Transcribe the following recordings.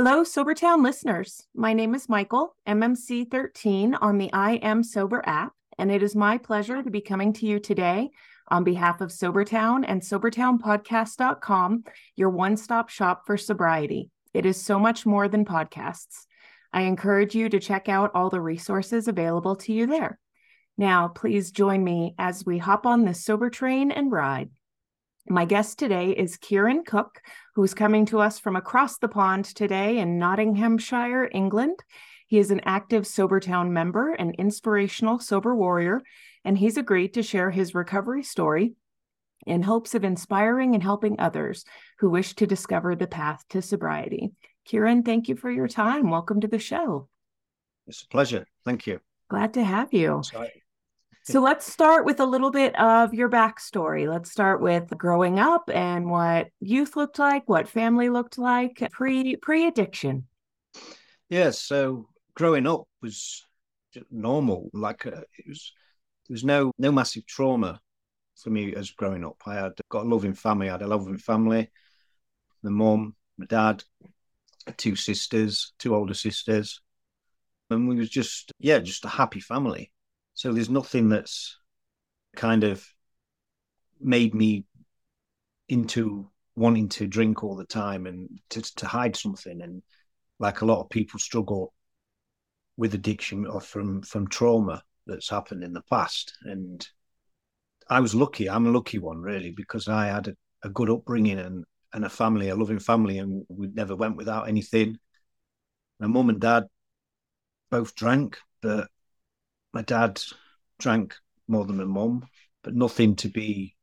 Hello, Sobertown listeners. My name is Michael, MMC13 on the I Am Sober app, and it is my pleasure to be coming to you today on behalf of Sobertown and SobertownPodcast.com, your one stop shop for sobriety. It is so much more than podcasts. I encourage you to check out all the resources available to you there. Now, please join me as we hop on this sober train and ride. My guest today is Kieran Cooke, who's coming to us from across the pond today in Nottinghamshire, England. He is an active Sobertown member and inspirational sober warrior, and he's agreed to share his recovery story in hopes of inspiring and helping others who wish to discover the path to sobriety. Kieran, thank you for your time. Welcome to the show. It's a pleasure. Thank you. Glad to have you. So let's start with a little bit of your backstory. Let's start with growing up and what youth looked like, what family looked like pre pre addiction. Yeah, so growing up was normal. Like uh, it was, there was no no massive trauma for me as growing up. I had got a loving family. I had a loving family. My mum, my dad, two sisters, two older sisters, and we was just yeah, just a happy family so there's nothing that's kind of made me into wanting to drink all the time and to, to hide something. And like a lot of people struggle with addiction or from from trauma that's happened in the past. And I was lucky. I'm a lucky one, really, because I had a, a good upbringing and and a family, a loving family, and we never went without anything. My mum and dad both drank, but my dad drank more than my mum, but nothing to be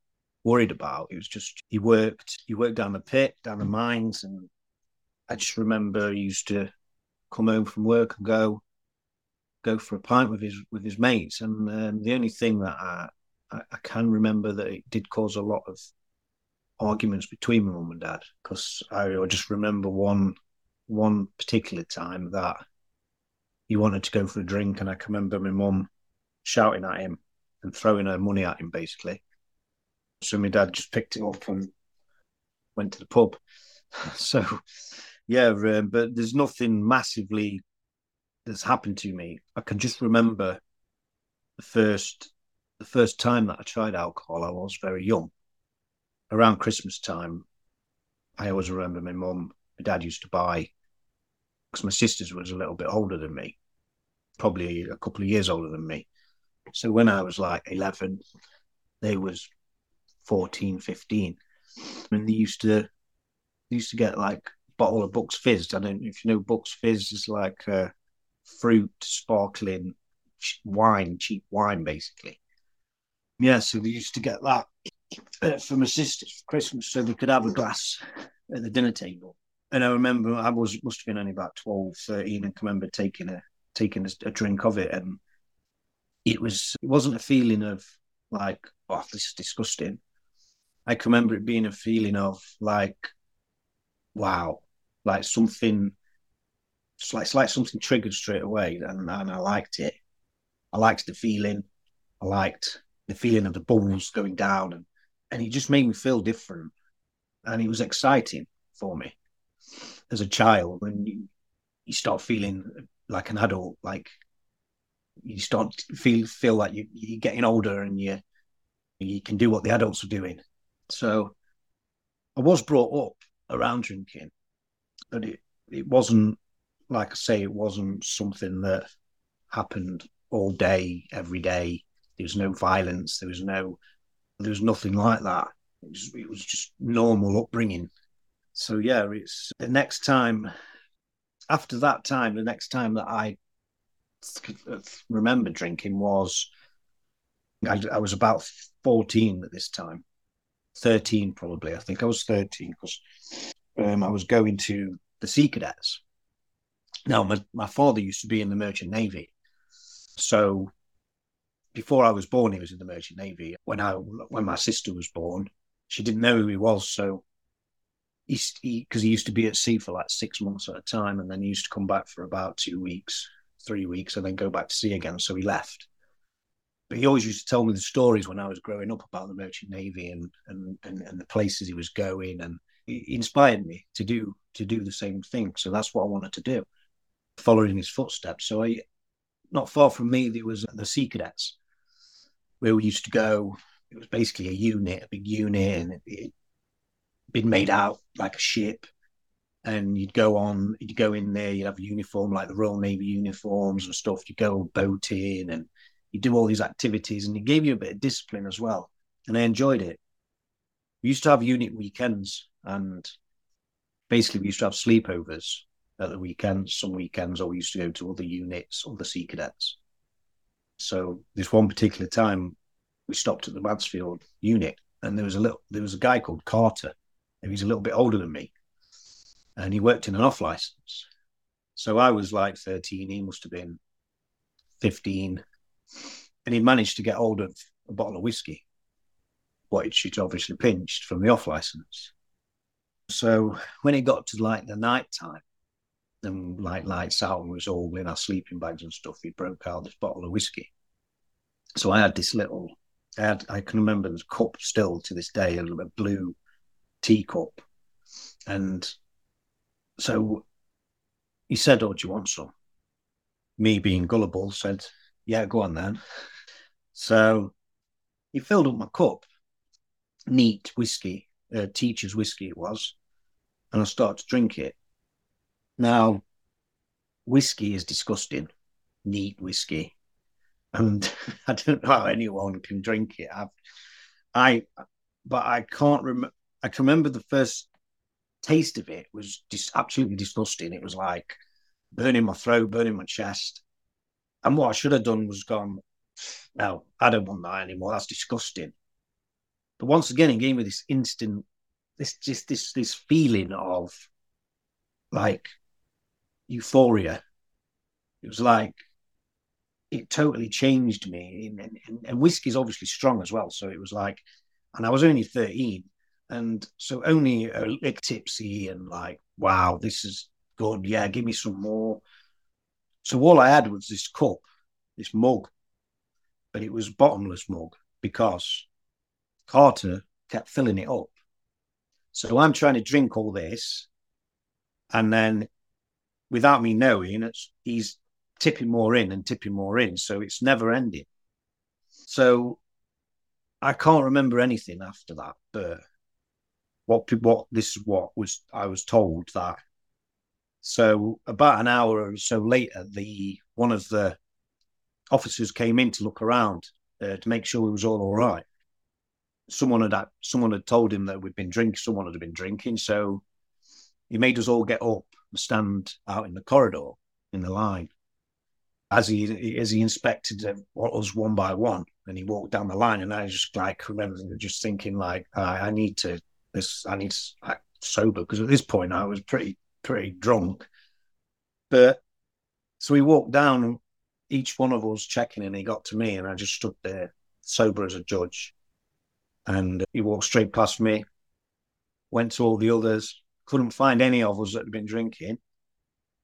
worried about. It was just he worked, he worked down the pit, down the mines, and I just remember he used to come home from work and go go for a pint with his with his mates. And um, the only thing that I, I, I can remember that it did cause a lot of arguments between my mum and dad because I, I just remember one one particular time that he wanted to go for a drink, and I can remember my mum shouting at him and throwing her money at him, basically. So my dad just picked it up and went to the pub. So, yeah, um, but there's nothing massively that's happened to me. I can just remember the first the first time that I tried alcohol. I was very young. Around Christmas time, I always remember my mum, my dad used to buy because my sisters was a little bit older than me, probably a couple of years older than me. So when I was like 11, they was 14, 15. And they used to they used to get like bottle of Bucks Fizz. I don't know if you know Bucks Fizz is like uh, fruit sparkling wine, cheap wine, basically. Yeah, so they used to get that uh, for my sisters for Christmas so they could have a glass at the dinner table and I remember I was must have been only about 12, 13, and I remember taking a taking a, a drink of it, and it was it wasn't a feeling of like oh this is disgusting. I can remember it being a feeling of like wow, like something. It's like, it's like something triggered straight away, and, and I liked it. I liked the feeling. I liked the feeling of the bubbles going down, and and it just made me feel different, and it was exciting for me as a child when you, you start feeling like an adult, like you start to feel feel like you, you're getting older and you you can do what the adults are doing. So I was brought up around drinking, but it it wasn't like I say, it wasn't something that happened all day, every day. There was no violence. There was no, there was nothing like that. It was, it was just normal upbringing. So yeah, it's the next time. After that time, the next time that I remember drinking was I, I was about fourteen at this time, thirteen probably. I think I was thirteen because um, I was going to the Sea Cadets. Now, my, my father used to be in the Merchant Navy, so before I was born, he was in the Merchant Navy. When I when my sister was born, she didn't know who he was, so because he, he, used to be at sea for like six months at a time, and then he used to come back for about two weeks, three weeks, and then go back to sea again. So he left. But he always used to tell me the stories when I was growing up about the merchant navy and and and, and the places he was going, and he inspired me to do to do the same thing. So that's what I wanted to do, following his footsteps. So I, not far from me, there was the Sea Cadets, where we used to go. It was basically a unit, a big unit, and it, had been made out like a ship. And you'd go on, you'd go in there, you'd have a uniform like the Royal Navy uniforms and stuff. You'd go boating and you do all these activities, and it gave you a bit of discipline as well. And I enjoyed it. We used to have unit weekends, and basically we used to have sleepovers at the weekends. Some weekends, or we used to go to other units, other sea cadets. So this one particular time, we stopped at the Mansfield unit, and there was a little, there was a guy called Carter. He was a little bit older than me, and he worked in an off license. So I was like 13, he must have been 15, and he managed to get hold of a bottle of whiskey, which he'd obviously pinched from the off license. So when it got to like the night time, and like lights out and was all in our sleeping bags and stuff, he broke out this bottle of whiskey. So I had this little, I had, I can remember the cup still to this day, a little blue teacup. And so he said, Oh, do you want some? Me being gullible said, Yeah, go on then. So he filled up my cup, neat whiskey, uh, Teacher's whiskey it was, and I started to drink it. Now, whiskey is disgusting, neat whiskey, and I don't know how anyone can drink it. I've, I, but I can't remember. I can remember the first taste of it was just absolutely disgusting. It was like burning my throat, burning my chest. And what I should have done was gone, no, I don't want that anymore. That's disgusting. But once again, it gave me this instant, this just this this feeling of like euphoria. It was like it totally changed me. And, and, and obviously strong as well, so it was like, and I was only thirteen, and so only a little tipsy and like, wow, this is good. Yeah, give me some more. So all I had was this cup, this mug, but it was bottomless mug because Carter kept filling it up. So I'm trying to drink all this, and then without me knowing, he's tipping more in and tipping more in. So it's never ending. So I can't remember anything after that. But what what this is what was I was told that. So about an hour or so later, the one of the officers came in to look around uh, to make sure it was all all right. Someone had someone had told him that we'd been drinking. Someone had been drinking, so he made us all get up and stand out in the corridor in the line. As he as he inspected us one by one, and he walked down the line, and I was just like remember just thinking like I, I need to this I need to act sober because at this point I was pretty pretty drunk. But so we walked down each one of us checking and he got to me and I just stood there sober as a judge. And he walked straight past me, went to all the others, couldn't find any of us that had been drinking.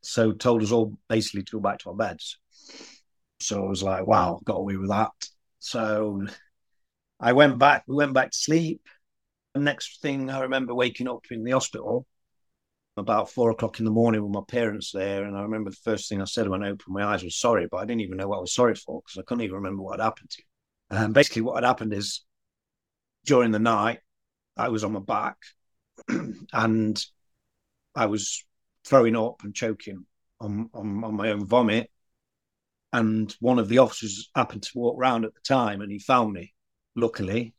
So told us all basically to go back to our beds. So I was like, wow, got away with that. So I went back, we went back to sleep. Next thing I remember waking up in the hospital about four o'clock in the morning with my parents there. And I remember the first thing I said when I opened my eyes was sorry, but I didn't even know what I was sorry for because I couldn't even remember what had happened to. And basically, what had happened is during the night, I was on my back and I was throwing up and choking on, on, on my own vomit. And one of the officers happened to walk round at the time and he found me. Luckily,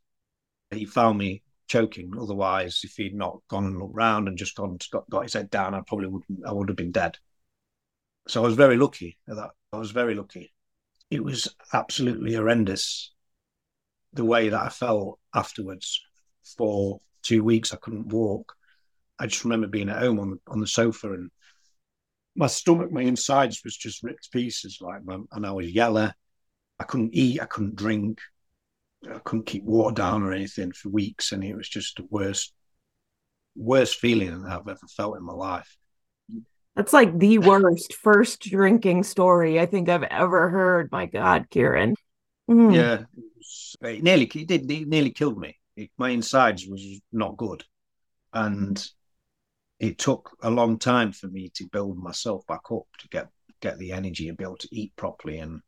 he found me choking. Otherwise, if he'd not gone and looked round and just gone got, got his head down, I probably would I would have been dead. So I was very lucky at that. I was very lucky. It was absolutely horrendous the way that I felt afterwards. For two weeks, I couldn't walk. I just remember being at home on the, on the sofa and my stomach, my insides was just ripped to pieces. Like, and I was yellow. I couldn't eat. I couldn't drink. I couldn't keep water down or anything for weeks, and it was just the worst, worst feeling that I've ever felt in my life. That's like the worst first drinking story I think I've ever heard. My God, Kieran. Mm. Yeah, it, was, it nearly it did it nearly killed me. It, my insides was not good, and it took a long time for me to build myself back up to get get the energy and be able to eat properly and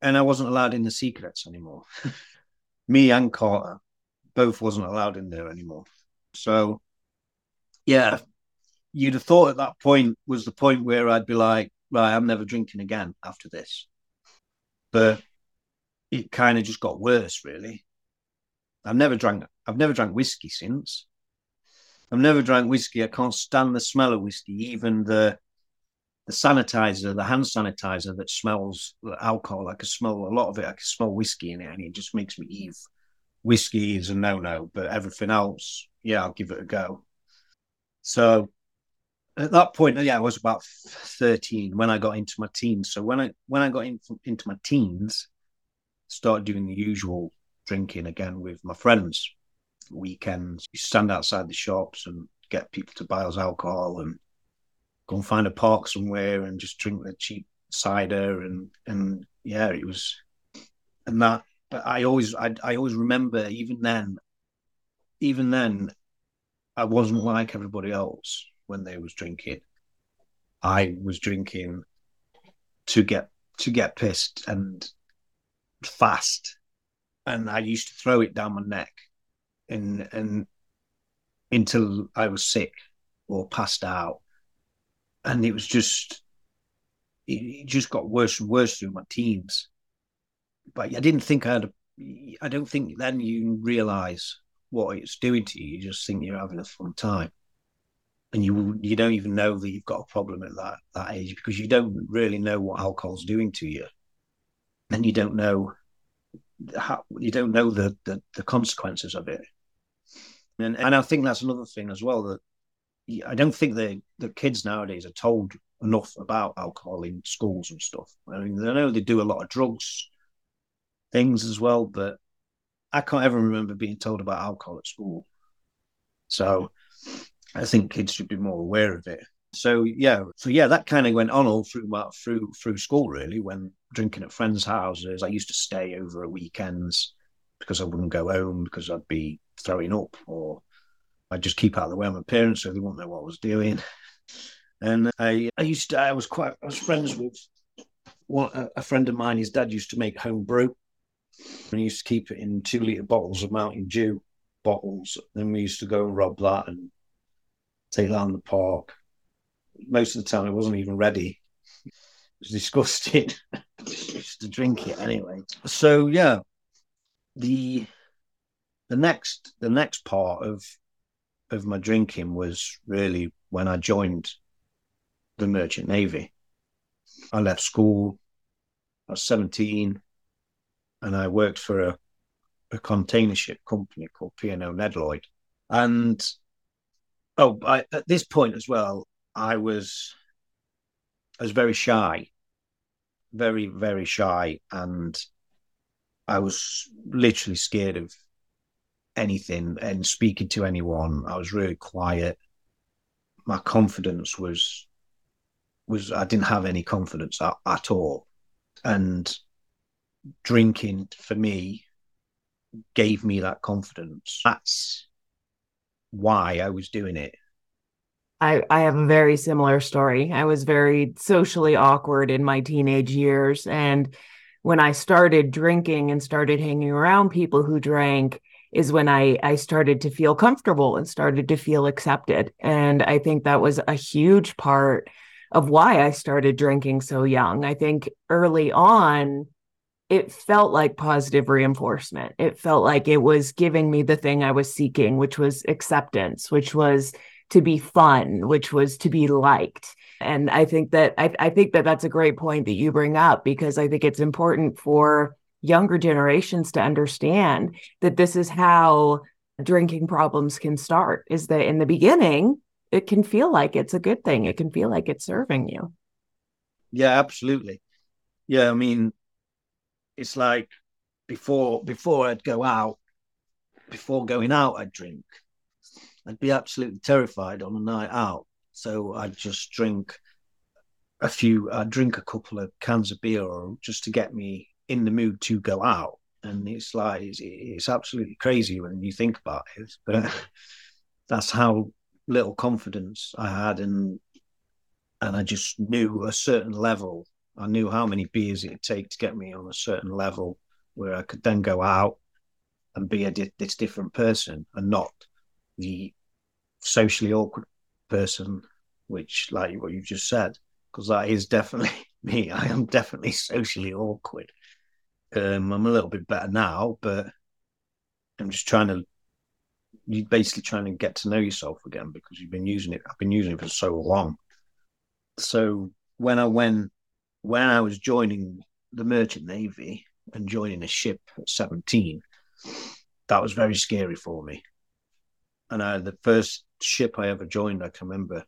and I wasn't allowed in the Sea Cadets anymore. me and Carter both wasn't allowed in there anymore. So yeah, you'd have thought at that point was the point where I'd be like, right, I'm never drinking again after this. But it kind of just got worse, really. I've never drank I've never drank whiskey since. I've never drank whiskey. I can't stand the smell of whiskey, even the the sanitizer, the hand sanitizer that smells alcohol. I can smell a lot of it. I can smell whiskey in it, and it just makes me eave. Whiskey is a no no, but everything else, yeah, I'll give it a go. So at that point, yeah, I was about thirteen when I got into my teens. So when I when I got in, into my teens, started doing the usual drinking again with my friends weekends. You stand outside the shops and get people to buy us alcohol and go and find a park somewhere and just drink the cheap cider and and yeah, it was and that. But I always I I always remember even then, even then, I wasn't like everybody else when they was drinking. I was drinking to get to get pissed and fast, and I used to throw it down my neck and and until I was sick or passed out, and it was just it, just got worse and worse through my teens. But I didn't think I had. A, I don't think then you realize what it's doing to you. You just think you're having a fun time, and you you don't even know that you've got a problem at that that age because you don't really know what alcohol's doing to you, and you don't know how you don't know the the, the consequences of it. And and I think that's another thing as well that I don't think the the kids nowadays are told enough about alcohol in schools and stuff. I mean, I know they do a lot of drugs things as well, but I can't ever remember being told about alcohol at school. So I think kids should be more aware of it. So yeah, so yeah, that kind of went on all through my, through through school really. When drinking at friends' houses, I used to stay over at weekends because I wouldn't go home because I'd be throwing up, or I'd just keep out of the way of my parents so they wouldn't know what I was doing. And I, I used to, I was quite, I was friends with one, a friend of mine. His dad used to make home brew, and he used to keep it in two liter bottles of Mountain Dew bottles. Then we used to go and rob that and take that in the park. Most of the time, it wasn't even ready. It was disgusting. used to drink it anyway. So yeah, the the next the next part of of my drinking was really when I joined the Merchant Navy. I left school. I was 17 and I worked for a, a container ship company called P&O Nedloyd. And oh, I, at this point as well, I was I was very shy, very very shy, and I was literally scared of anything and speaking to anyone. I was really quiet. My confidence was was I didn't have any confidence at, at all, and drinking for me gave me that confidence. That's why I was doing it. I, I have a very similar story. I was very socially awkward in my teenage years. And when I started drinking and started hanging around people who drank, is when I I started to feel comfortable and started to feel accepted. And I think that was a huge part of why I started drinking so young. I think early on it felt like positive reinforcement. It felt like it was giving me the thing I was seeking, which was acceptance, which was to be fun, which was to be liked. And I think that I, I think that that's a great point that you bring up because I think it's important for younger generations to understand that this is how drinking problems can start is that in the beginning it can feel like it's a good thing. It can feel like it's serving you. Yeah absolutely. Yeah i mean it's like before before i'd go out before going out i'd drink. I'd be absolutely terrified on a night out. So i'd just drink a few i'd drink a couple of cans of beer or just to get me in the mood to go out. And it's like it's, it's absolutely crazy when you think about it, but that's how little confidence I had, and and I just knew a certain level. I knew how many beers it'd take to get me on a certain level where I could then go out and be a di- this different person and not the socially awkward person, which, like what you've just said, because that is definitely me. I am definitely socially awkward. Um, I'm a little bit better now, but I'm just trying to. You're basically trying to get to know yourself again because you've been using it. I've been using it for so long. So when I went, when I was joining the Merchant Navy and joining a ship at 17, that was very scary for me. And I, the first ship I ever joined, I can remember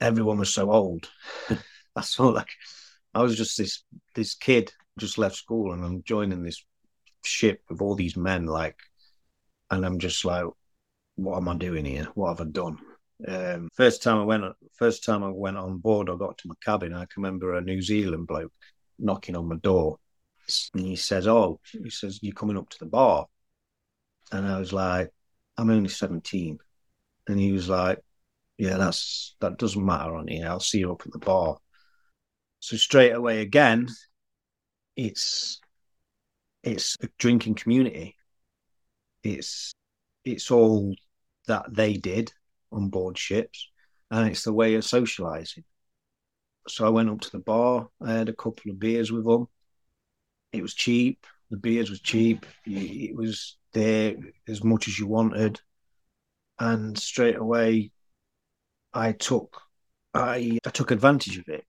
everyone was so old. I saw like I was just this this kid just left school and I'm joining this ship with all these men like and I'm just like what am I doing here? What have I done? Um, first time I went first time I went on board I got to my cabin I can remember a New Zealand bloke knocking on my door and he says oh he says you're coming up to the bar and I was like I'm only 17 and he was like yeah, that's that doesn't matter on here. I'll see you up at the bar. So straight away again, it's it's a drinking community. It's it's all that they did on board ships, and it's the way of socializing. So I went up to the bar. I had a couple of beers with them. It was cheap. The beers was cheap. It was there as much as you wanted, and straight away I took I I took advantage of it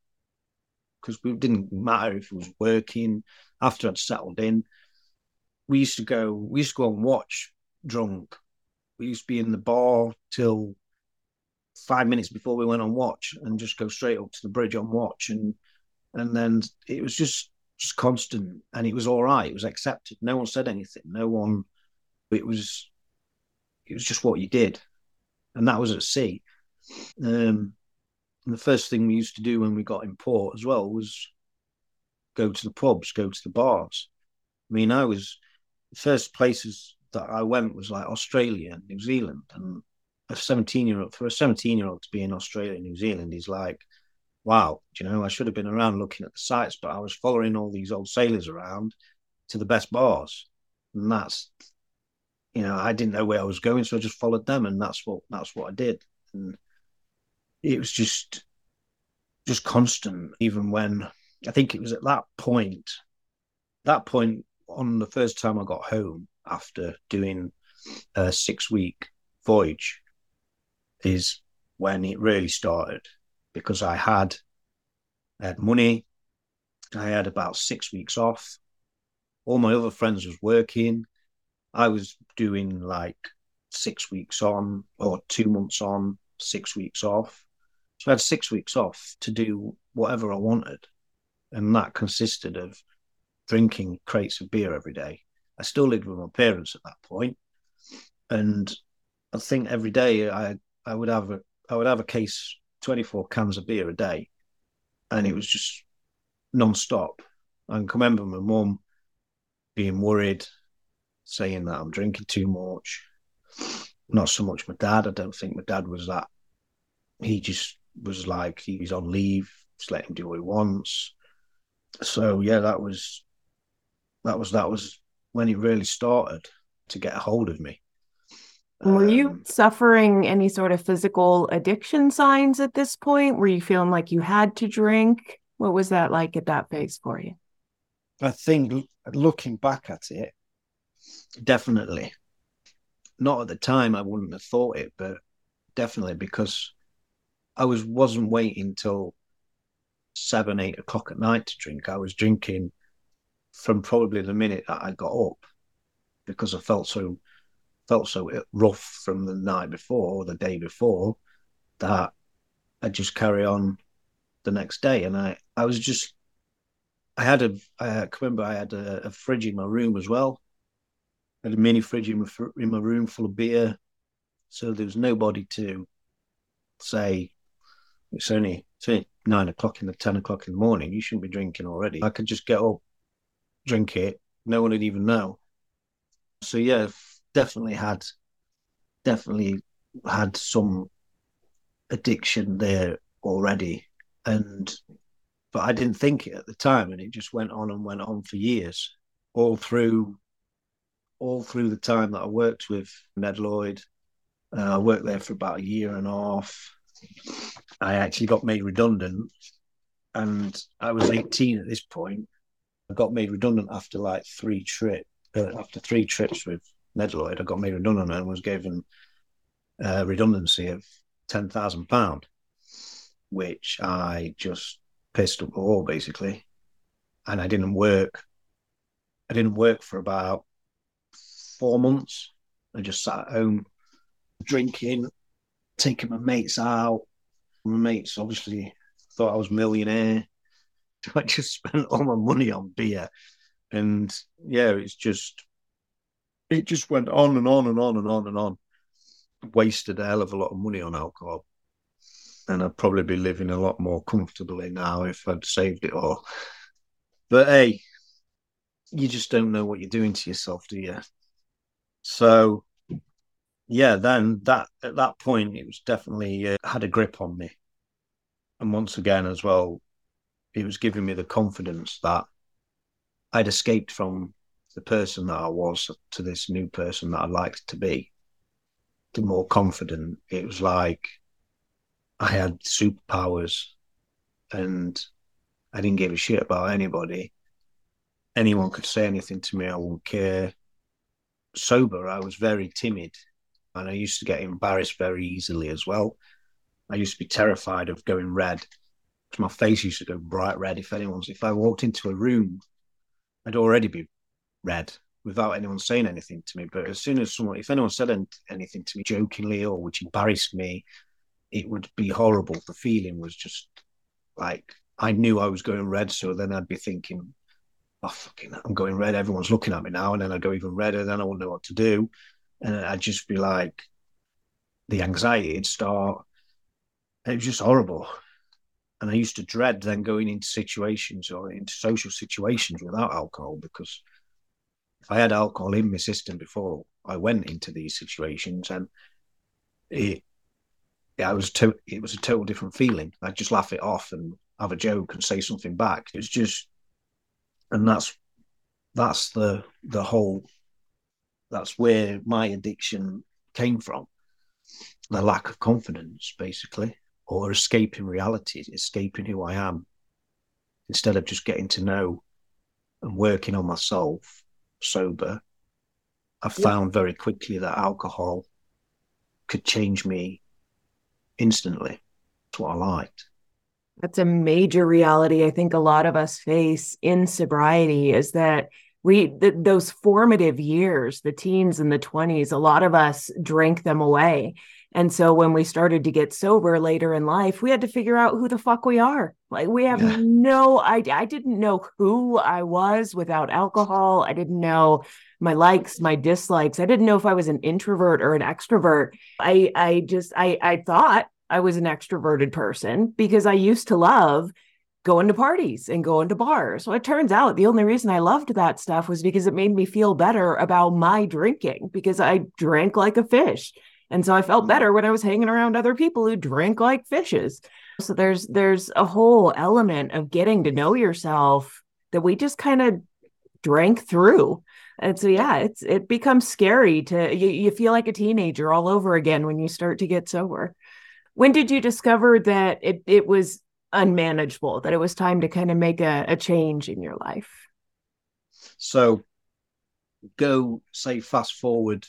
because it didn't matter if it was working. After I'd settled in, we used to go. We used to go and watch drunk. We used to be in the bar till five minutes before we went on watch, and just go straight up to the bridge on watch, and and then it was just just constant, and it was all right. It was accepted. No one said anything. No one. It was it was just what you did, and that was at sea. Um, the first thing we used to do when we got in port as well was go to the pubs, go to the bars. I mean, I was the first places that I went was like Australia and New Zealand, and a seventeen year old for a seventeen year old to be in Australia and New Zealand is like, wow, you know, I should have been around looking at the sites, but I was following all these old sailors around to the best bars, and that's, you know, I didn't know where I was going, so I just followed them, and that's what that's what I did, and it was just just constant even when i think it was at that point that point on the first time i got home after doing a six week voyage is when it really started because i had I had money i had about six weeks off all my other friends was working i was doing like six weeks on or two months on six weeks off so I had six weeks off to do whatever I wanted. And that consisted of drinking crates of beer every day. I still lived with my parents at that point, And I think every day I I would have a I would have a case 24 cans of beer a day. And it was just non-stop. I can remember my mum being worried, saying that I'm drinking too much. Not so much my dad. I don't think my dad was that. He just was like he's on leave, just let him do what he wants. So yeah, that was that was that was when he really started to get a hold of me. Were you um, suffering any sort of physical addiction signs at this point? Were you feeling like you had to drink? What was that like at that phase for you? I think looking back at it, definitely. Not at the time, I wouldn't have thought it, but definitely because I was wasn't waiting till seven, eight o'clock at night to drink. I was drinking from probably the minute that I got up because I felt so felt so rough from the night before or the day before that I just carry on the next day. And I I was just I had a I remember I had a, a fridge in my room as well. I had a mini fridge in my, in my room full of beer, so there was nobody to say it's only, nine o'clock in the 10 o'clock in the morning. You shouldn't be drinking already. I could just get up, drink it. No one would even know. So, yeah, definitely had, definitely had some addiction there already, and but I didn't think it at the time, and it just went on and went on for years, all through all through the time that I worked with Nedloyd. Uh, I worked there for about a year and a half. I actually got made redundant, and I was 18 at this point. I got made redundant after like three trips. Uh, after three trips with Nedloyd, I got made redundant and was given a redundancy of ten thousand pound, which I just pissed up the wall basically, and I didn't work. I didn't work for about four months. I just sat at home drinking, taking my mates out. My mates obviously thought I was millionaire. So I just spent all my money on beer. And yeah, it's just it just went on and on and on and on and on. Wasted a hell of a lot of money on alcohol. And I'd probably be living a lot more comfortably now if I'd saved it all. But hey, you just don't know what you're doing to yourself, do you? So yeah, then that at that point it was definitely uh, had a grip on me. And once again as well, it was giving me the confidence that I'd escaped from the person that I was to this new person that I liked to be. The more confident, it was like I had superpowers and I didn't give a shit about anybody. Anyone could say anything to me, I wouldn't care. Sober, I was very timid and I used to get embarrassed very easily as well. I used to be terrified of going red my face used to go bright red if anyone's if I walked into a room, I'd already be red without anyone saying anything to me. But as soon as someone, if anyone said anything to me jokingly or which embarrassed me, it would be horrible. The feeling was just like I knew I was going red, so then I'd be thinking, "Oh fucking, I'm going red. Everyone's looking at me now," and then I'd go even redder. Then I wouldn't know what to do, and I'd just be like, the anxiety would start. It was just horrible and I used to dread then going into situations or into social situations without alcohol because if I had alcohol in my system before I went into these situations, and it, it was to, it was a total different feeling. I'd just laugh it off and have a joke and say something back. It's just, and that's that's the the whole. That's where my addiction came from. The lack of confidence, basically or escaping reality, escaping who I am, instead of just getting to know and working on myself sober. I found very quickly that alcohol could change me instantly. That's what I liked. That's a major reality I think a lot of us face in sobriety is that we th- those formative years, the teens and the 20s, a lot of us drank them away and so when we started to get sober later in life, we had to figure out who the fuck we are. Like we have yeah. no idea. I didn't know who I was without alcohol. I didn't know my likes, my dislikes. I didn't know if I was an introvert or an extrovert. I I just I I thought I was an extroverted person because I used to love going to parties and going to bars. So it turns out the only reason I loved that stuff was because it made me feel better about my drinking because I drank like a fish. And so I felt mm-hmm. better when I was hanging around other people who drink like fishes. So there's there's a whole element of getting to know yourself that we just kind of drank through. And so yeah, it's it becomes scary to you, you feel like a teenager all over again when you start to get sober. When did you discover that it it was unmanageable, that it was time to kind of make a, a change in your life? So go say fast forward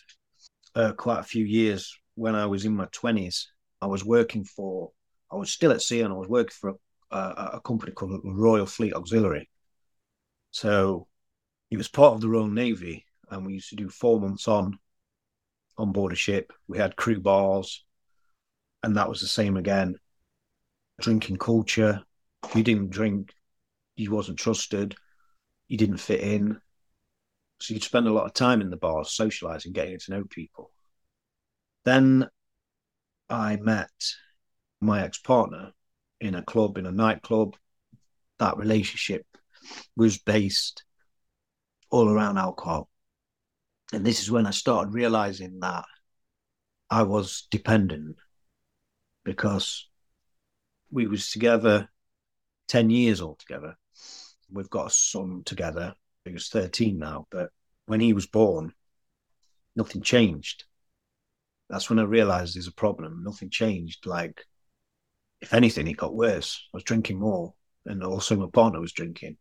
uh, quite a few years when I was in my twenties. I was working for, I was still at sea, and I was working for a, a, a company called Royal Fleet Auxiliary. So it was part of the Royal Navy, and we used to do four months on on board a ship. We had crew bars, and that was the same again. Drinking culture. If you didn't drink, you wasn't trusted. You didn't fit in. So you'd spend a lot of time in the bars, socializing, getting to know people. Then I met my ex partner in a club, in a nightclub. That relationship was based all around alcohol. And this is when I started realizing that I was dependent. because we was together 10 years altogether. We've got a son together he was 13 now, but when he was born, nothing changed. That's when I realized there's a problem. Nothing changed. Like, if anything, it got worse. I was drinking more, and also my partner was drinking,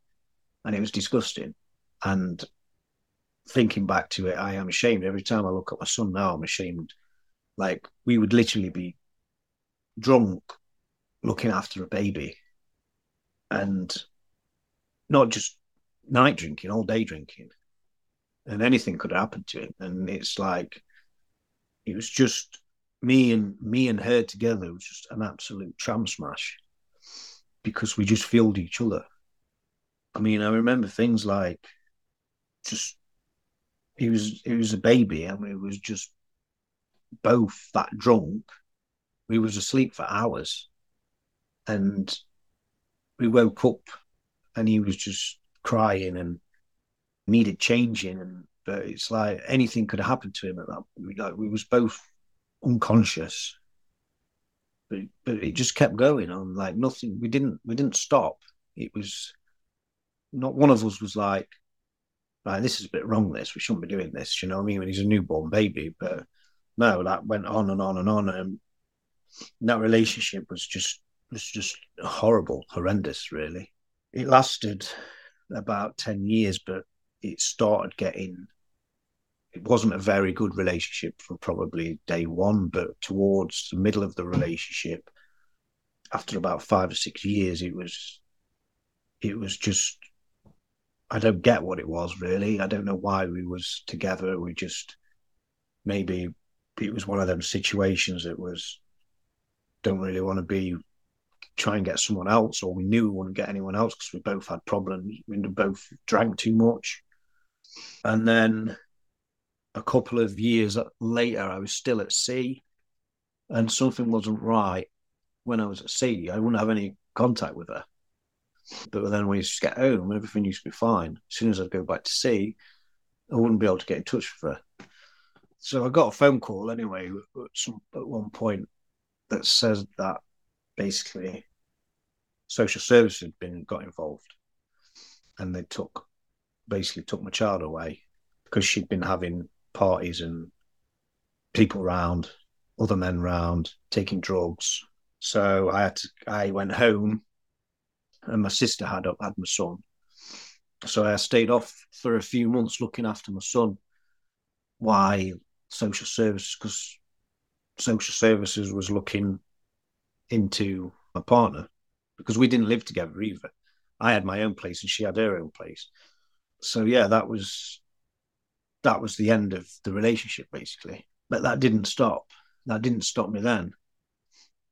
and it was disgusting. And thinking back to it, I am ashamed. Every time I look at my son now, I'm ashamed. Like, we would literally be drunk looking after a baby and not just night drinking, all day drinking, and anything could happen to him. And it's like it was just me and me and her together it was just an absolute tram smash because we just filled each other. I mean, I remember things like just he was he was a baby and we was just both that drunk. We was asleep for hours and we woke up and he was just crying and needed changing and but it's like anything could have happened to him at that point. Like we was both unconscious. But but it just kept going on like nothing we didn't we didn't stop. It was not one of us was like, right, this is a bit wrong, this, we shouldn't be doing this, you know what I mean? When he's a newborn baby. But no, that went on and on and on and that relationship was just was just horrible, horrendous, really. It lasted about 10 years, but it started getting, it wasn't a very good relationship from probably day one, but towards the middle of the relationship, after about five or six years, it was, it was just, I don't get what it was really. I don't know why we was together. We just, maybe it was one of them situations that was, don't really want to be try and get someone else, or we knew we wouldn't get anyone else because we both had problems. We both drank too much. And then a couple of years later, I was still at sea, and something wasn't right when I was at sea. I wouldn't have any contact with her. But then we used to get home, everything used to be fine. As soon as I'd go back to sea, I wouldn't be able to get in touch with her. So I got a phone call anyway at, some, at one point that says that basically social services had been got involved. And they took basically took my child away because she'd been having parties and people round other men round taking drugs. So i had to i went home and my sister had had my son. So i stayed off for a few months looking after my son why social services because social services was looking into my partner because we didn't live together either. I had my own place and she had her own place. So yeah, that was that was the end of the relationship basically. But that didn't stop. That didn't stop me then.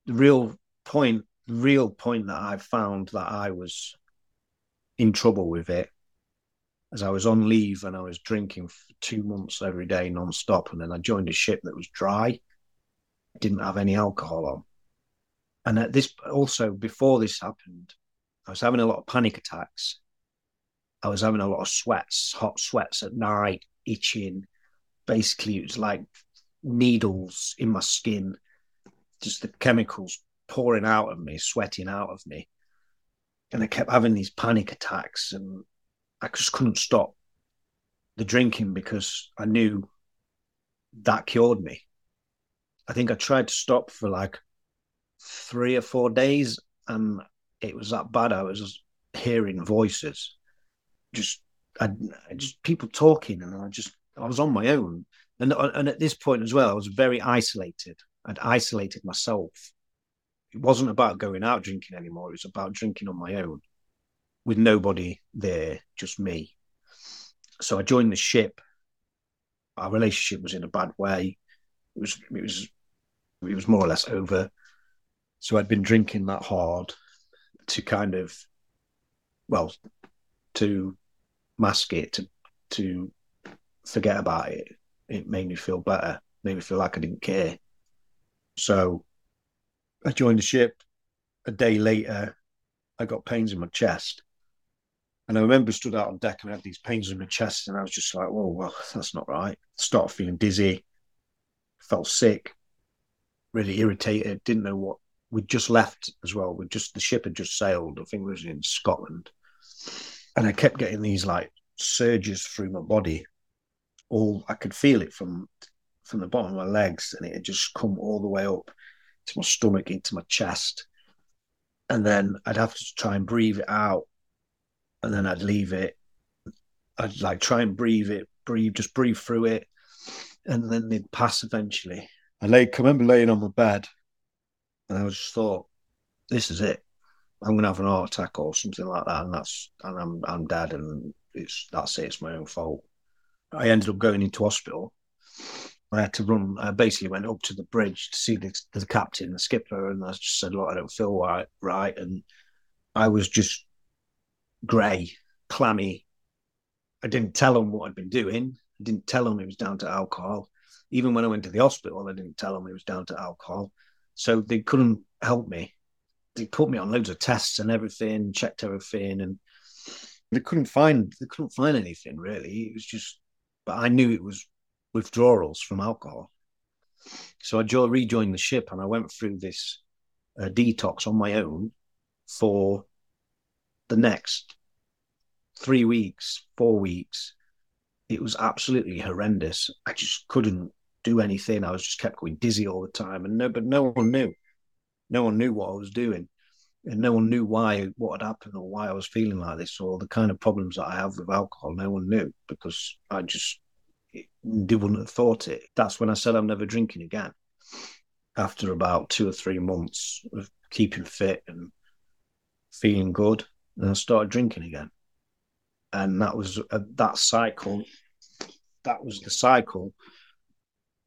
The real point, the real point that I found that I was in trouble with it as I was on leave and I was drinking for two months every day non-stop and then I joined a ship that was dry, didn't have any alcohol on. And at this also before this happened, I was having a lot of panic attacks. I was having a lot of sweats, hot sweats at night, itching. Basically, it was like needles in my skin, just the chemicals pouring out of me, sweating out of me. And I kept having these panic attacks, and I just couldn't stop the drinking because I knew that cured me. I think I tried to stop for like three or four days, and it was that bad. I was hearing voices, just I, just people talking, and I just I was on my own. And and at this point as well, I was very isolated. I'd isolated myself. It wasn't about going out drinking anymore. It was about drinking on my own, with nobody there, just me. So I joined the ship. Our relationship was in a bad way. It was it was it was more or less over. So I'd been drinking that hard to kind of, well, to mask it, to to forget about it. It made me feel better, made me feel like I didn't care. So I joined the ship. A day later, I got pains in my chest. And I remember stood out on deck and I had these pains in my chest, and I was just like, "Whoa, well, that's not right." Started feeling dizzy, felt sick, really irritated. Didn't know what we'd just left as well. We just the ship had just sailed. I think it was in Scotland, and I kept getting these like surges through my body. All I could feel it from from the bottom of my legs, and it had just come all the way up to my stomach, into my chest, and then I'd have to try and breathe it out, and then I'd leave it. I'd like try and breathe it, breathe, just breathe through it, and then they'd pass eventually. I lay, I remember laying on my bed, and I just thought, "This is it. I'm gonna have an heart attack or something like that, and that's and I'm I'm dead, and it's that's it. It's my own fault." I ended up going into hospital. I had to run. I basically went up to the bridge to see the, the captain, the skipper, and I just said, "Look, I don't feel right." Right, and I was just grey, clammy. I didn't tell them what I'd been doing. I didn't tell them it was down to alcohol. Even when I went to the hospital, I didn't tell them it was down to alcohol. So they couldn't help me. They put me on loads of tests and everything, checked everything, and they couldn't find they couldn't find anything really. It was just, but I knew it was withdrawals from alcohol. So I rejoined the ship and I went through this uh, detox on my own for the next three weeks, four weeks. It was absolutely horrendous. I just couldn't do anything. I was just kept going dizzy all the time, and no, but no one knew. No one knew what I was doing, and no one knew why what had happened or why I was feeling like this or the kind of problems that I have with alcohol. No one knew because I just they wouldn't have thought it. That's when I said I'm never drinking again. After about two or three months of keeping fit and feeling good, and I started drinking again. And that was uh, that cycle. That was the cycle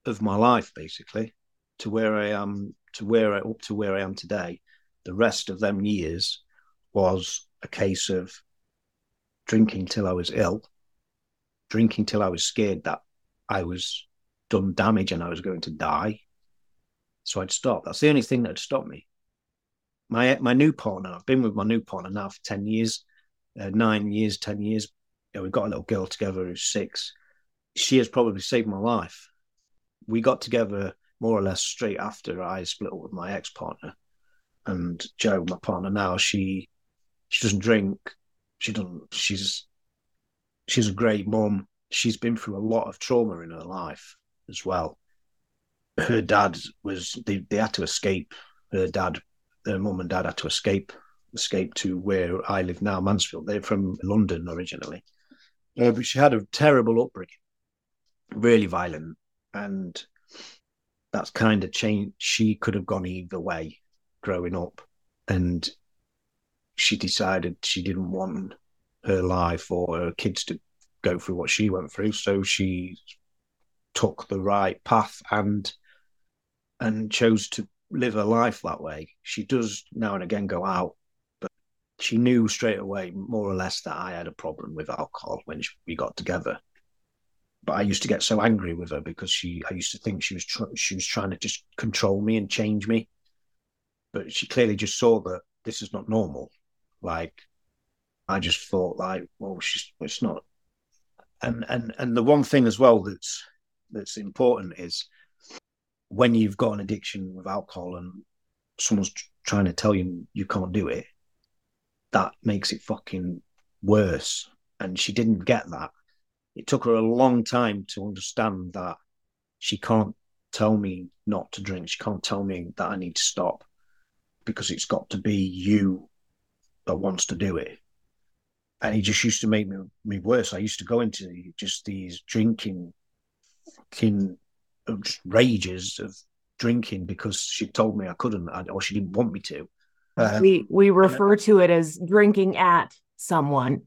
of my life, basically, to where I am, to where I up to where I am today. The rest of them years was a case of drinking till I was ill, drinking till I was scared that I was done damage and I was going to die. So I'd stop. That's the only thing that stopped me. My my new partner, I've been with my new partner now for ten years, uh, nine years, ten years. You know, we've got a little girl together who's six. She has probably saved my life we got together more or less straight after I split up with my ex partner. And Joe, my partner now, she she doesn't drink. She doesn't. She's she's a great mom. She's been through a lot of trauma in her life as well. Her dad was they, they had to escape. Her dad, her mum and dad had to escape escape to where I live now, Mansfield. They're from London originally. Uh, but she had a terrible upbringing, really violent, and that's kind of changed. She could have gone either way growing up, and she decided she didn't want her life or her kids to go through what she went through, so she took the right path and and chose to live her life that way. She does now and again go out, but she knew straight away, more or less, that I had a problem with alcohol when we got together but I used to get so angry with her because she, I used to think she was tr- she was trying to just control me and change me, but she clearly just saw that this is not normal. Like, I just thought like, well, she's it's not. And and and the one thing as well that's that's important is when you've got an addiction with alcohol and someone's trying to tell you you can't do it, that makes it fucking worse. And she didn't get that it took her a long time to understand that she can't tell me not to drink. She can't tell me that I need to stop because it's got to be you that wants to do it. And he just used to make me, me worse. I used to go into just these drinking, fucking just rages of drinking because she told me I couldn't or she didn't want me to. Um, we we refer to it as drinking at someone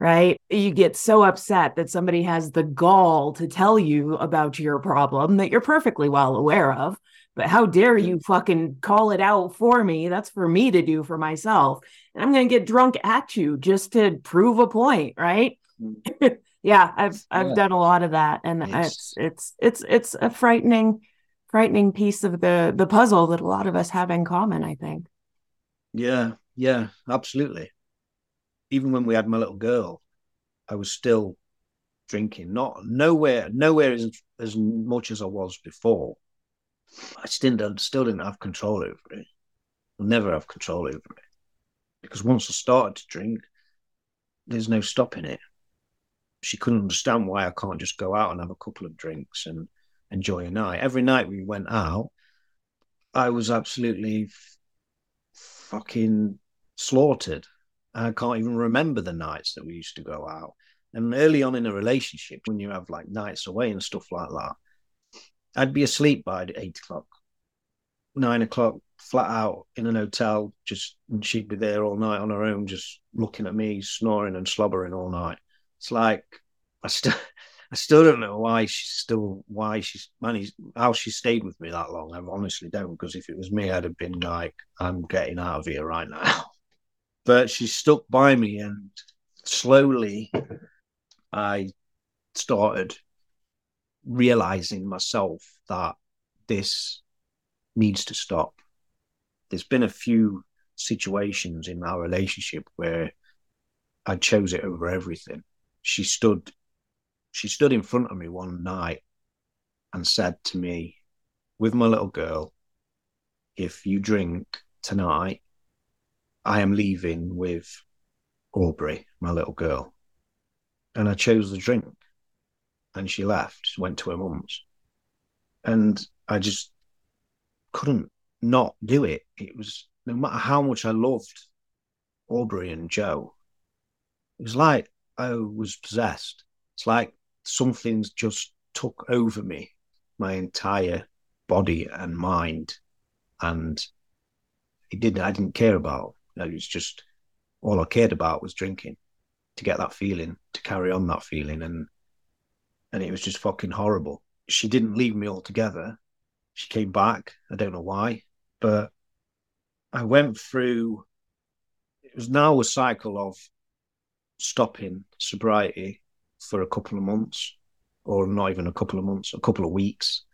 right? You get so upset that somebody has the gall to tell you about your problem that you're perfectly well aware of. But how dare you fucking call it out for me? That's for me to do for myself. And I'm going to get drunk at you just to prove a point, right? Mm. yeah, I've I've yeah. done a lot of that and it's it's it's it's a frightening frightening piece of the the puzzle that a lot of us have in common, I think. Yeah, yeah, absolutely even when we had my little girl, I was still drinking. Not nowhere, nowhere as as much as I was before. I still didn't, still didn't have control over it. I'll never have control over it because once I started to drink, there's no stopping it. She couldn't understand why I can't just go out and have a couple of drinks and enjoy a night. Every night we went out, I was absolutely f- fucking slaughtered. I can't even remember the nights that we used to go out. And early on in a relationship, when you have like nights away and stuff like that, I'd be asleep by eight o'clock, nine o'clock, flat out in an hotel. Just and she'd be there all night on her own, just looking at me, snoring and slobbering all night. It's like I still, I still don't know why she's still why she's managed how she stayed with me that long. I honestly don't because if it was me, I'd have been like, I'm getting out of here right now. But she stuck by me, and slowly, I started realizing myself that this needs to stop. There's been a few situations in our relationship where I chose it over everything. She stood she stood in front of me one night and said to me, with my little girl, if you drink tonight, I am leaving with Aubrey, my little girl. And I chose the drink and she left, went to her mum's. And I just couldn't not do it. It was no matter how much I loved Aubrey and Joe, it was like I was possessed. It's like something's just took over me, my entire body and mind. And it didn't I didn't care about. It was just all I cared about was drinking to get that feeling, to carry on that feeling. And and it was just fucking horrible. She didn't leave me altogether. She came back. I don't know why, but I went through. It was now a cycle of stopping sobriety for a couple of months, or not even a couple of months, a couple of weeks,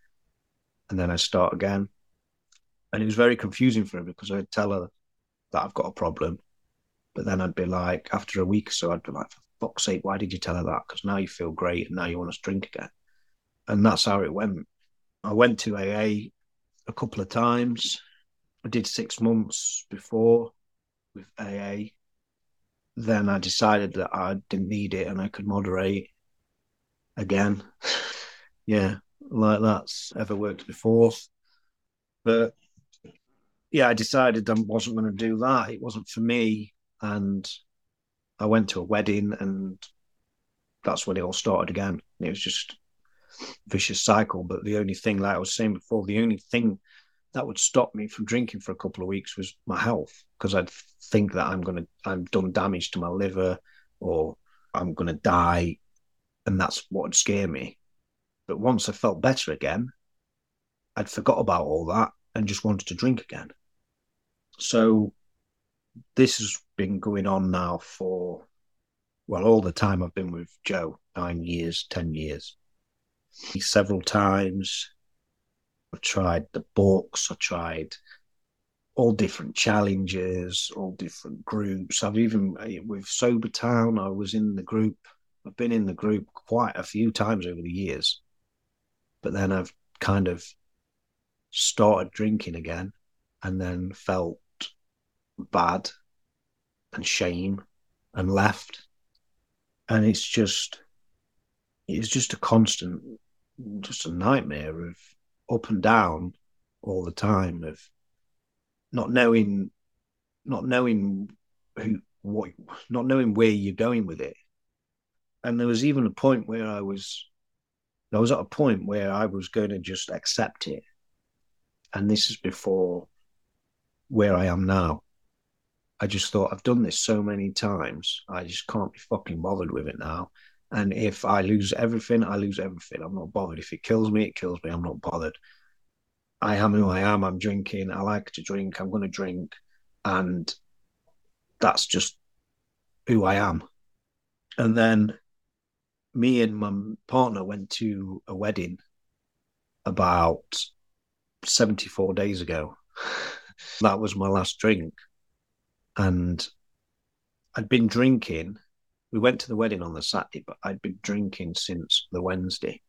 and then I start again. And it was very confusing for her because I'd tell her that I've got a problem, but then I'd be like, after a week or so, I'd be like, for fuck's sake, why did you tell her that? Because now you feel great and now you want to drink again. And that's how it went. I went to AA a couple of times. I did six months before with AA. Then I decided that I didn't need it and I could moderate again. yeah, like that's ever worked before. But yeah, I decided I wasn't going to do that. It wasn't for me. And I went to a wedding, and that's when it all started again. It was just vicious cycle. But the only thing, like I was saying before, the only thing that would stop me from drinking for a couple of weeks was my health, because I'd think that I'm gonna, I've done damage to my liver, or I'm gonna die, and that's what would scare me. But once I felt better again, I'd forgot about all that and just wanted to drink again. So this has been going on now for well all the time I've been with Joe nine years, ten years. Several times, I've tried the books. I tried all different challenges, all different groups. I've even eh, with Sobertown. I was in the group. I've been in the group quite a few times over the years, but then I've kind of started drinking again, and then felt bad and shame and left. And it's just, it's just a constant, just a nightmare of up and down all the time of not knowing, not knowing who, what, not knowing where you're going with it. And there was even a point where I was, I was at a point where I was going to just accept it. And this is before where I am now. I just thought I've done this so many times. I just can't be fucking bothered with it now. And if I lose everything, I lose everything. I'm not bothered. If it kills me, it kills me. I'm not bothered. I am who I am. I'm drinking. I like to drink. I'm going to drink. And that's just who I am. And then me and my partner went to a wedding about 74 days ago. that was my last drink and I'd been drinking. We went to the wedding on the Saturday, but I'd been drinking since the Wednesday.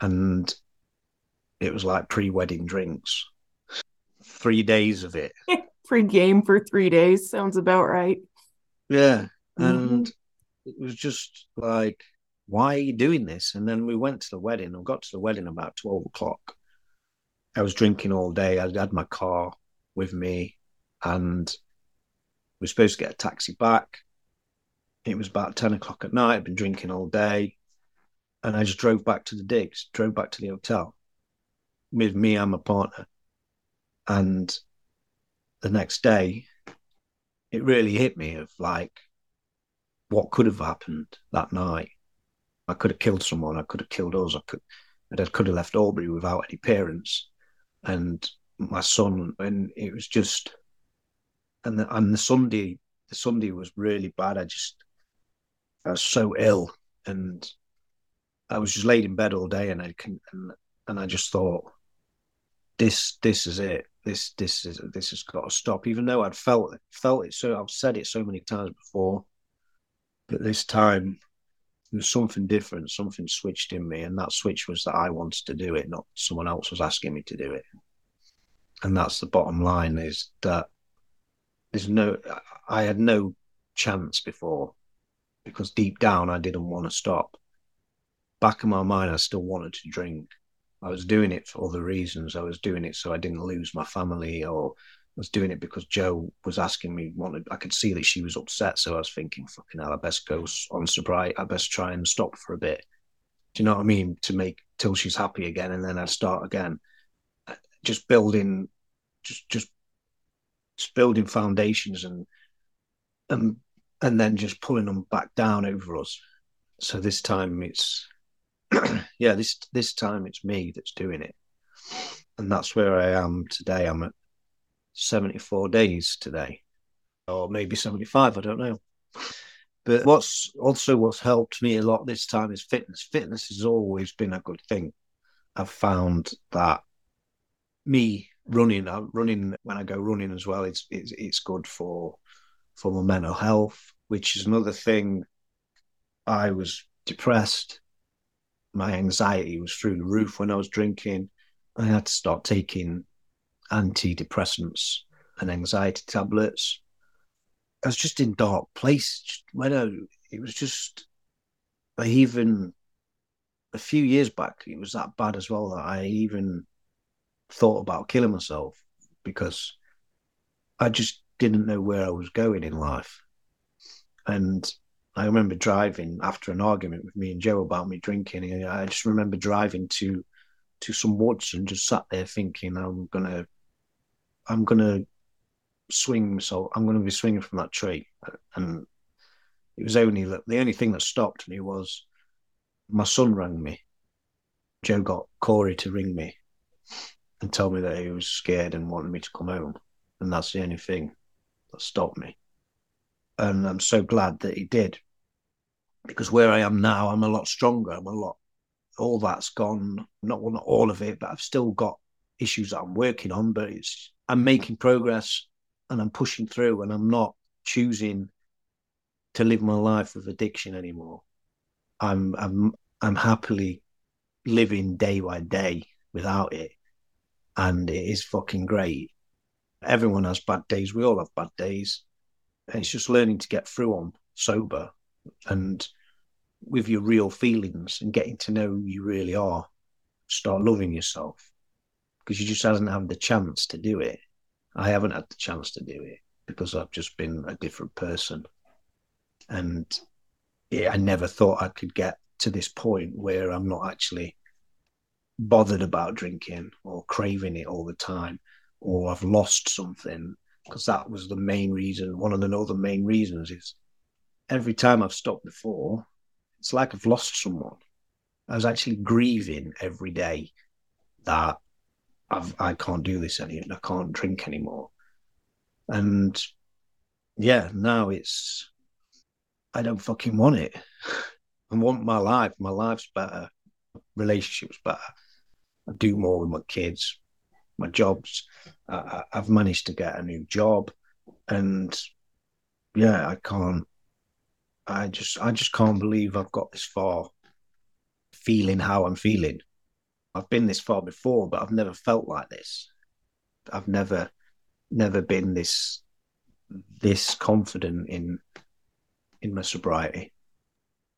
And it was like pre-wedding drinks. Three days of it. Pre game for three days sounds about right. Yeah. And mm-hmm. it was just like, why are you doing this? And then we went to the wedding. I got to the wedding about 12 o'clock. I was drinking all day. I had my car with me and we were supposed to get a taxi back. It was about 10 o'clock at night. I'd been drinking all day. And I just drove back to the digs, drove back to the hotel with me and my partner. And the next day, it really hit me of like what could have happened that night. I could have killed someone. I could have killed us. I could, I could have left Aubrey without any parents, and my son. And it was just, and the, and the Sunday, the Sunday was really bad. I just, I was so ill, and I was just laid in bed all day, and I can, and, and I just thought, this, this is it. This, this is this has got to stop. Even though I'd felt felt it so I've said it so many times before, but this time something different. Something switched in me, and that switch was that I wanted to do it, not someone else was asking me to do it. And that's the bottom line: is that there's no, I had no chance before because deep down I didn't want to stop. Back in my mind, I still wanted to drink. I was doing it for other reasons. I was doing it so I didn't lose my family or was doing it because Joe was asking me. Wanted I could see that she was upset, so I was thinking, "Fucking hell, I best go on sobriety. I best try and stop for a bit." Do you know what I mean? To make till she's happy again, and then I'd start again. Uh, just building, just just, just building foundations and and and then just pulling them back down over us. So this time it's yeah, this this time it's me that's doing it, and that's where I am today. I'm at 74 days today, or maybe 75, I don't know. But what's also what's helped me a lot this time is fitness. Fitness has always been a good thing. I've found that me running, I'm running when I go running as well. It's it's it's good for for my mental health, which is another thing. I was depressed. My anxiety was through the roof when I was drinking. I had to start taking antidepressants and anxiety tablets. I was just in dark place. When I, it was just, I even a few years back, it was that bad as well that I even thought about killing myself because I just didn't know where I was going in life. And I remember driving after an argument with me and Joe about me drinking. And I just remember driving to to some woods and just sat there thinking, I'm gonna I'm gonna swing, so I'm gonna be swinging from that tree. And it was only the only thing that stopped me was my son rang me. Joe got Corey to ring me and tell me that he was scared and wanted me to come home, and that's the only thing that stopped me. And I'm so glad that he did, because where I am now, I'm a lot stronger. I'm a lot. All that's gone. Not well, not all of it, but I've still got issues that I'm working on. But it's I'm making progress and I'm pushing through and I'm not choosing to live my life with addiction anymore. I'm I'm I'm happily living day by day without it. And it is fucking great. Everyone has bad days. We all have bad days. And it's just learning to get through on sober and with your real feelings and getting to know who you really are. Start loving yourself because you just hasn't had the chance to do it. I haven't had the chance to do it because I've just been a different person. And yeah, I never thought I could get to this point where I'm not actually bothered about drinking or craving it all the time or I've lost something because that was the main reason. One of the other main reasons is every time I've stopped before, it's like I've lost someone. I was actually grieving every day that I've, I can't do this anymore. I can't drink anymore. And yeah, now it's, I don't fucking want it. I want my life. My life's better. Relationships better. I do more with my kids. My jobs. I've managed to get a new job, and yeah, I can't. I just, I just can't believe I've got this far. Feeling how I'm feeling, I've been this far before, but I've never felt like this. I've never, never been this, this confident in, in my sobriety.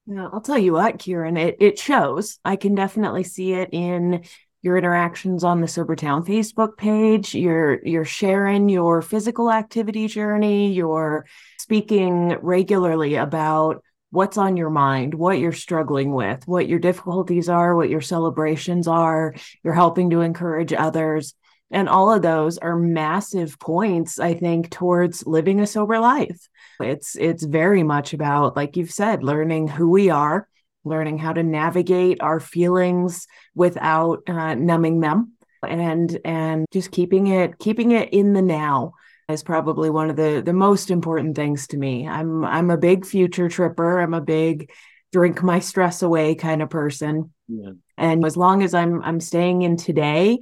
Yeah, I'll tell you what, Kieran, it it shows. I can definitely see it in your interactions on the Sobertown Facebook page. You're you're sharing your physical activity journey. You're speaking regularly about what's on your mind, what you're struggling with, what your difficulties are, what your celebrations are. You're helping to encourage others. And all of those are massive points, I think, towards living a sober life. It's it's very much about, like you've said, learning who we are, learning how to navigate our feelings without uh, numbing them, and and just keeping it keeping it in the now is probably one of the the most important things to me. I'm I'm a big future tripper. I'm a big drink my stress away kind of person. Yeah. And as long as I'm I'm staying in today,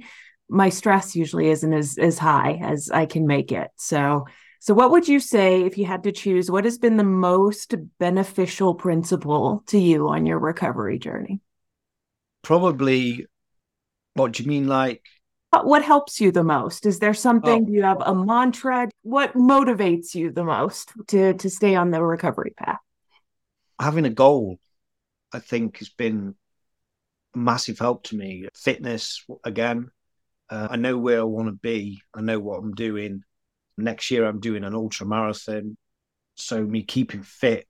my stress usually isn't as as high as I can make it. So so what would you say if you had to choose what has been the most beneficial principle to you on your recovery journey? Probably what do you mean like what helps you the most is there something oh. do you have a mantra what motivates you the most to to stay on the recovery path having a goal i think has been a massive help to me fitness again uh, I know where I want to be. I know what I'm doing. Next year, I'm doing an ultra marathon. So, me keeping fit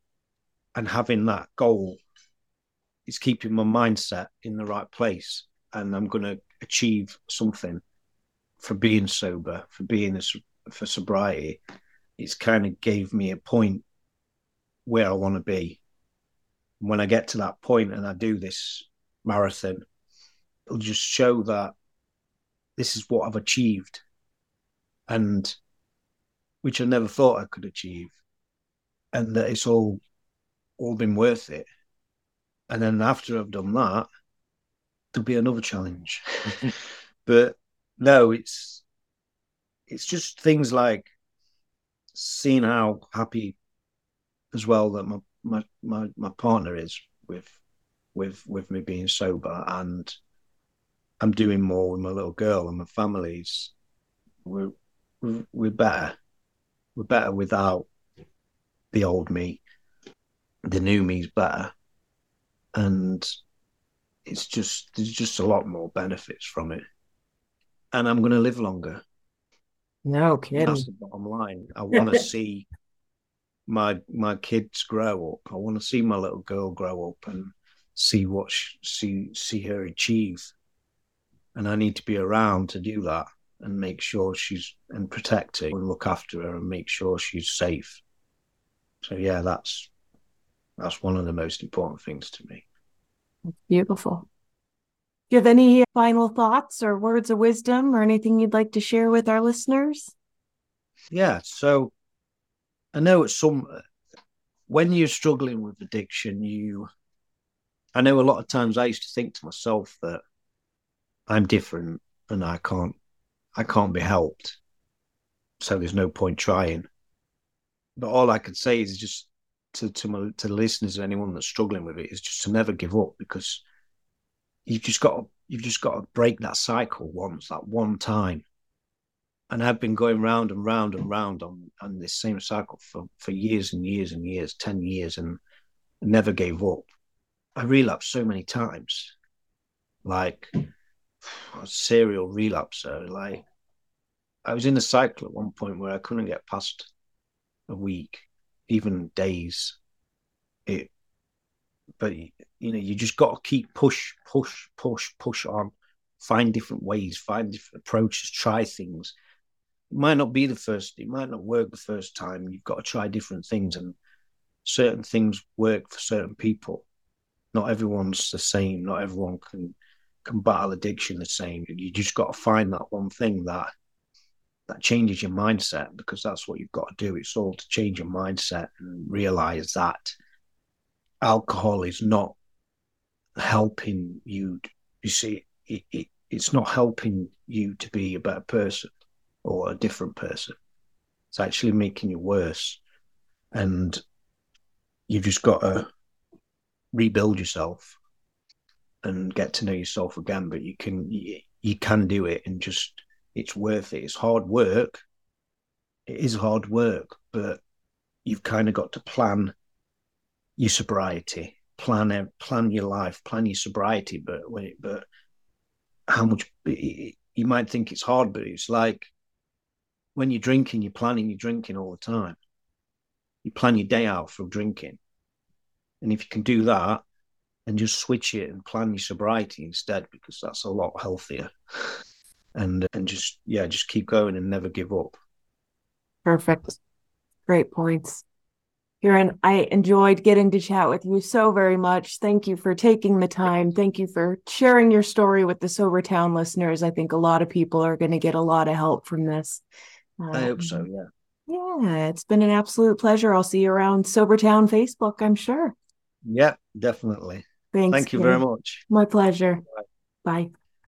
and having that goal is keeping my mindset in the right place. And I'm going to achieve something for being sober, for being a, for sobriety. It's kind of gave me a point where I want to be. When I get to that point and I do this marathon, it'll just show that this is what I've achieved, and which I never thought I could achieve, and that it's all all been worth it. And then after I've done that, there'll be another challenge. but no, it's it's just things like seeing how happy as well that my my my, my partner is with with with me being sober and I'm doing more with my little girl and my families. We're we're better. We're better without the old me. The new me's better, and it's just there's just a lot more benefits from it. And I'm going to live longer. No kidding. That's the bottom line. I want to see my my kids grow up. I want to see my little girl grow up and see what she, see see her achieve and I need to be around to do that and make sure she's and protect her and look after her and make sure she's safe. So yeah, that's that's one of the most important things to me. Beautiful. Do you have any final thoughts or words of wisdom or anything you'd like to share with our listeners? Yeah, so I know it's some when you're struggling with addiction, you I know a lot of times I used to think to myself that I'm different and I can't I can't be helped. So there's no point trying. But all I can say is just to to my to the listeners or anyone that's struggling with it is just to never give up because you've just got to, you've just got to break that cycle once, that one time. And I've been going round and round and round on on this same cycle for for years and years and years, ten years, and never gave up. I relapsed so many times, like a serial relapser. Like I was in a cycle at one point where I couldn't get past a week, even days. It, but you know, you just got to keep push, push, push, push on. Find different ways, find different approaches, try things. It might not be the first, it might not work the first time. You've got to try different things, and certain things work for certain people. Not everyone's the same. Not everyone can can battle addiction the same. You just got to find that one thing that that changes your mindset because that's what you've got to do. It's all to change your mindset and realize that alcohol is not helping you. You see, it, it, it's not helping you to be a better person or a different person. It's actually making you worse. And you've just got to rebuild yourself and get to know yourself again. But you can you, you can do it, and just it's worth it. It's hard work. It is hard work, but you've kind of got to plan your sobriety, plan plan your life, plan your sobriety. But when it, but how much you might think it's hard, but it's like when you're drinking, you're planning your drinking all the time. You plan your day out for drinking, and if you can do that, and just switch it and plan your sobriety instead, because that's a lot healthier. And and just yeah, just keep going and never give up. Perfect. Great points. Kieran, I enjoyed getting to chat with you so very much. Thank you for taking the time. Thank you for sharing your story with the Sobertown listeners. I think a lot of people are going to get a lot of help from this. Um, I hope so, um, yeah. Yeah, it's been an absolute pleasure. I'll see you around Sobertown Facebook, I'm sure. Yeah, definitely. Thanks. Thank you very much. My pleasure. Bye. Bye.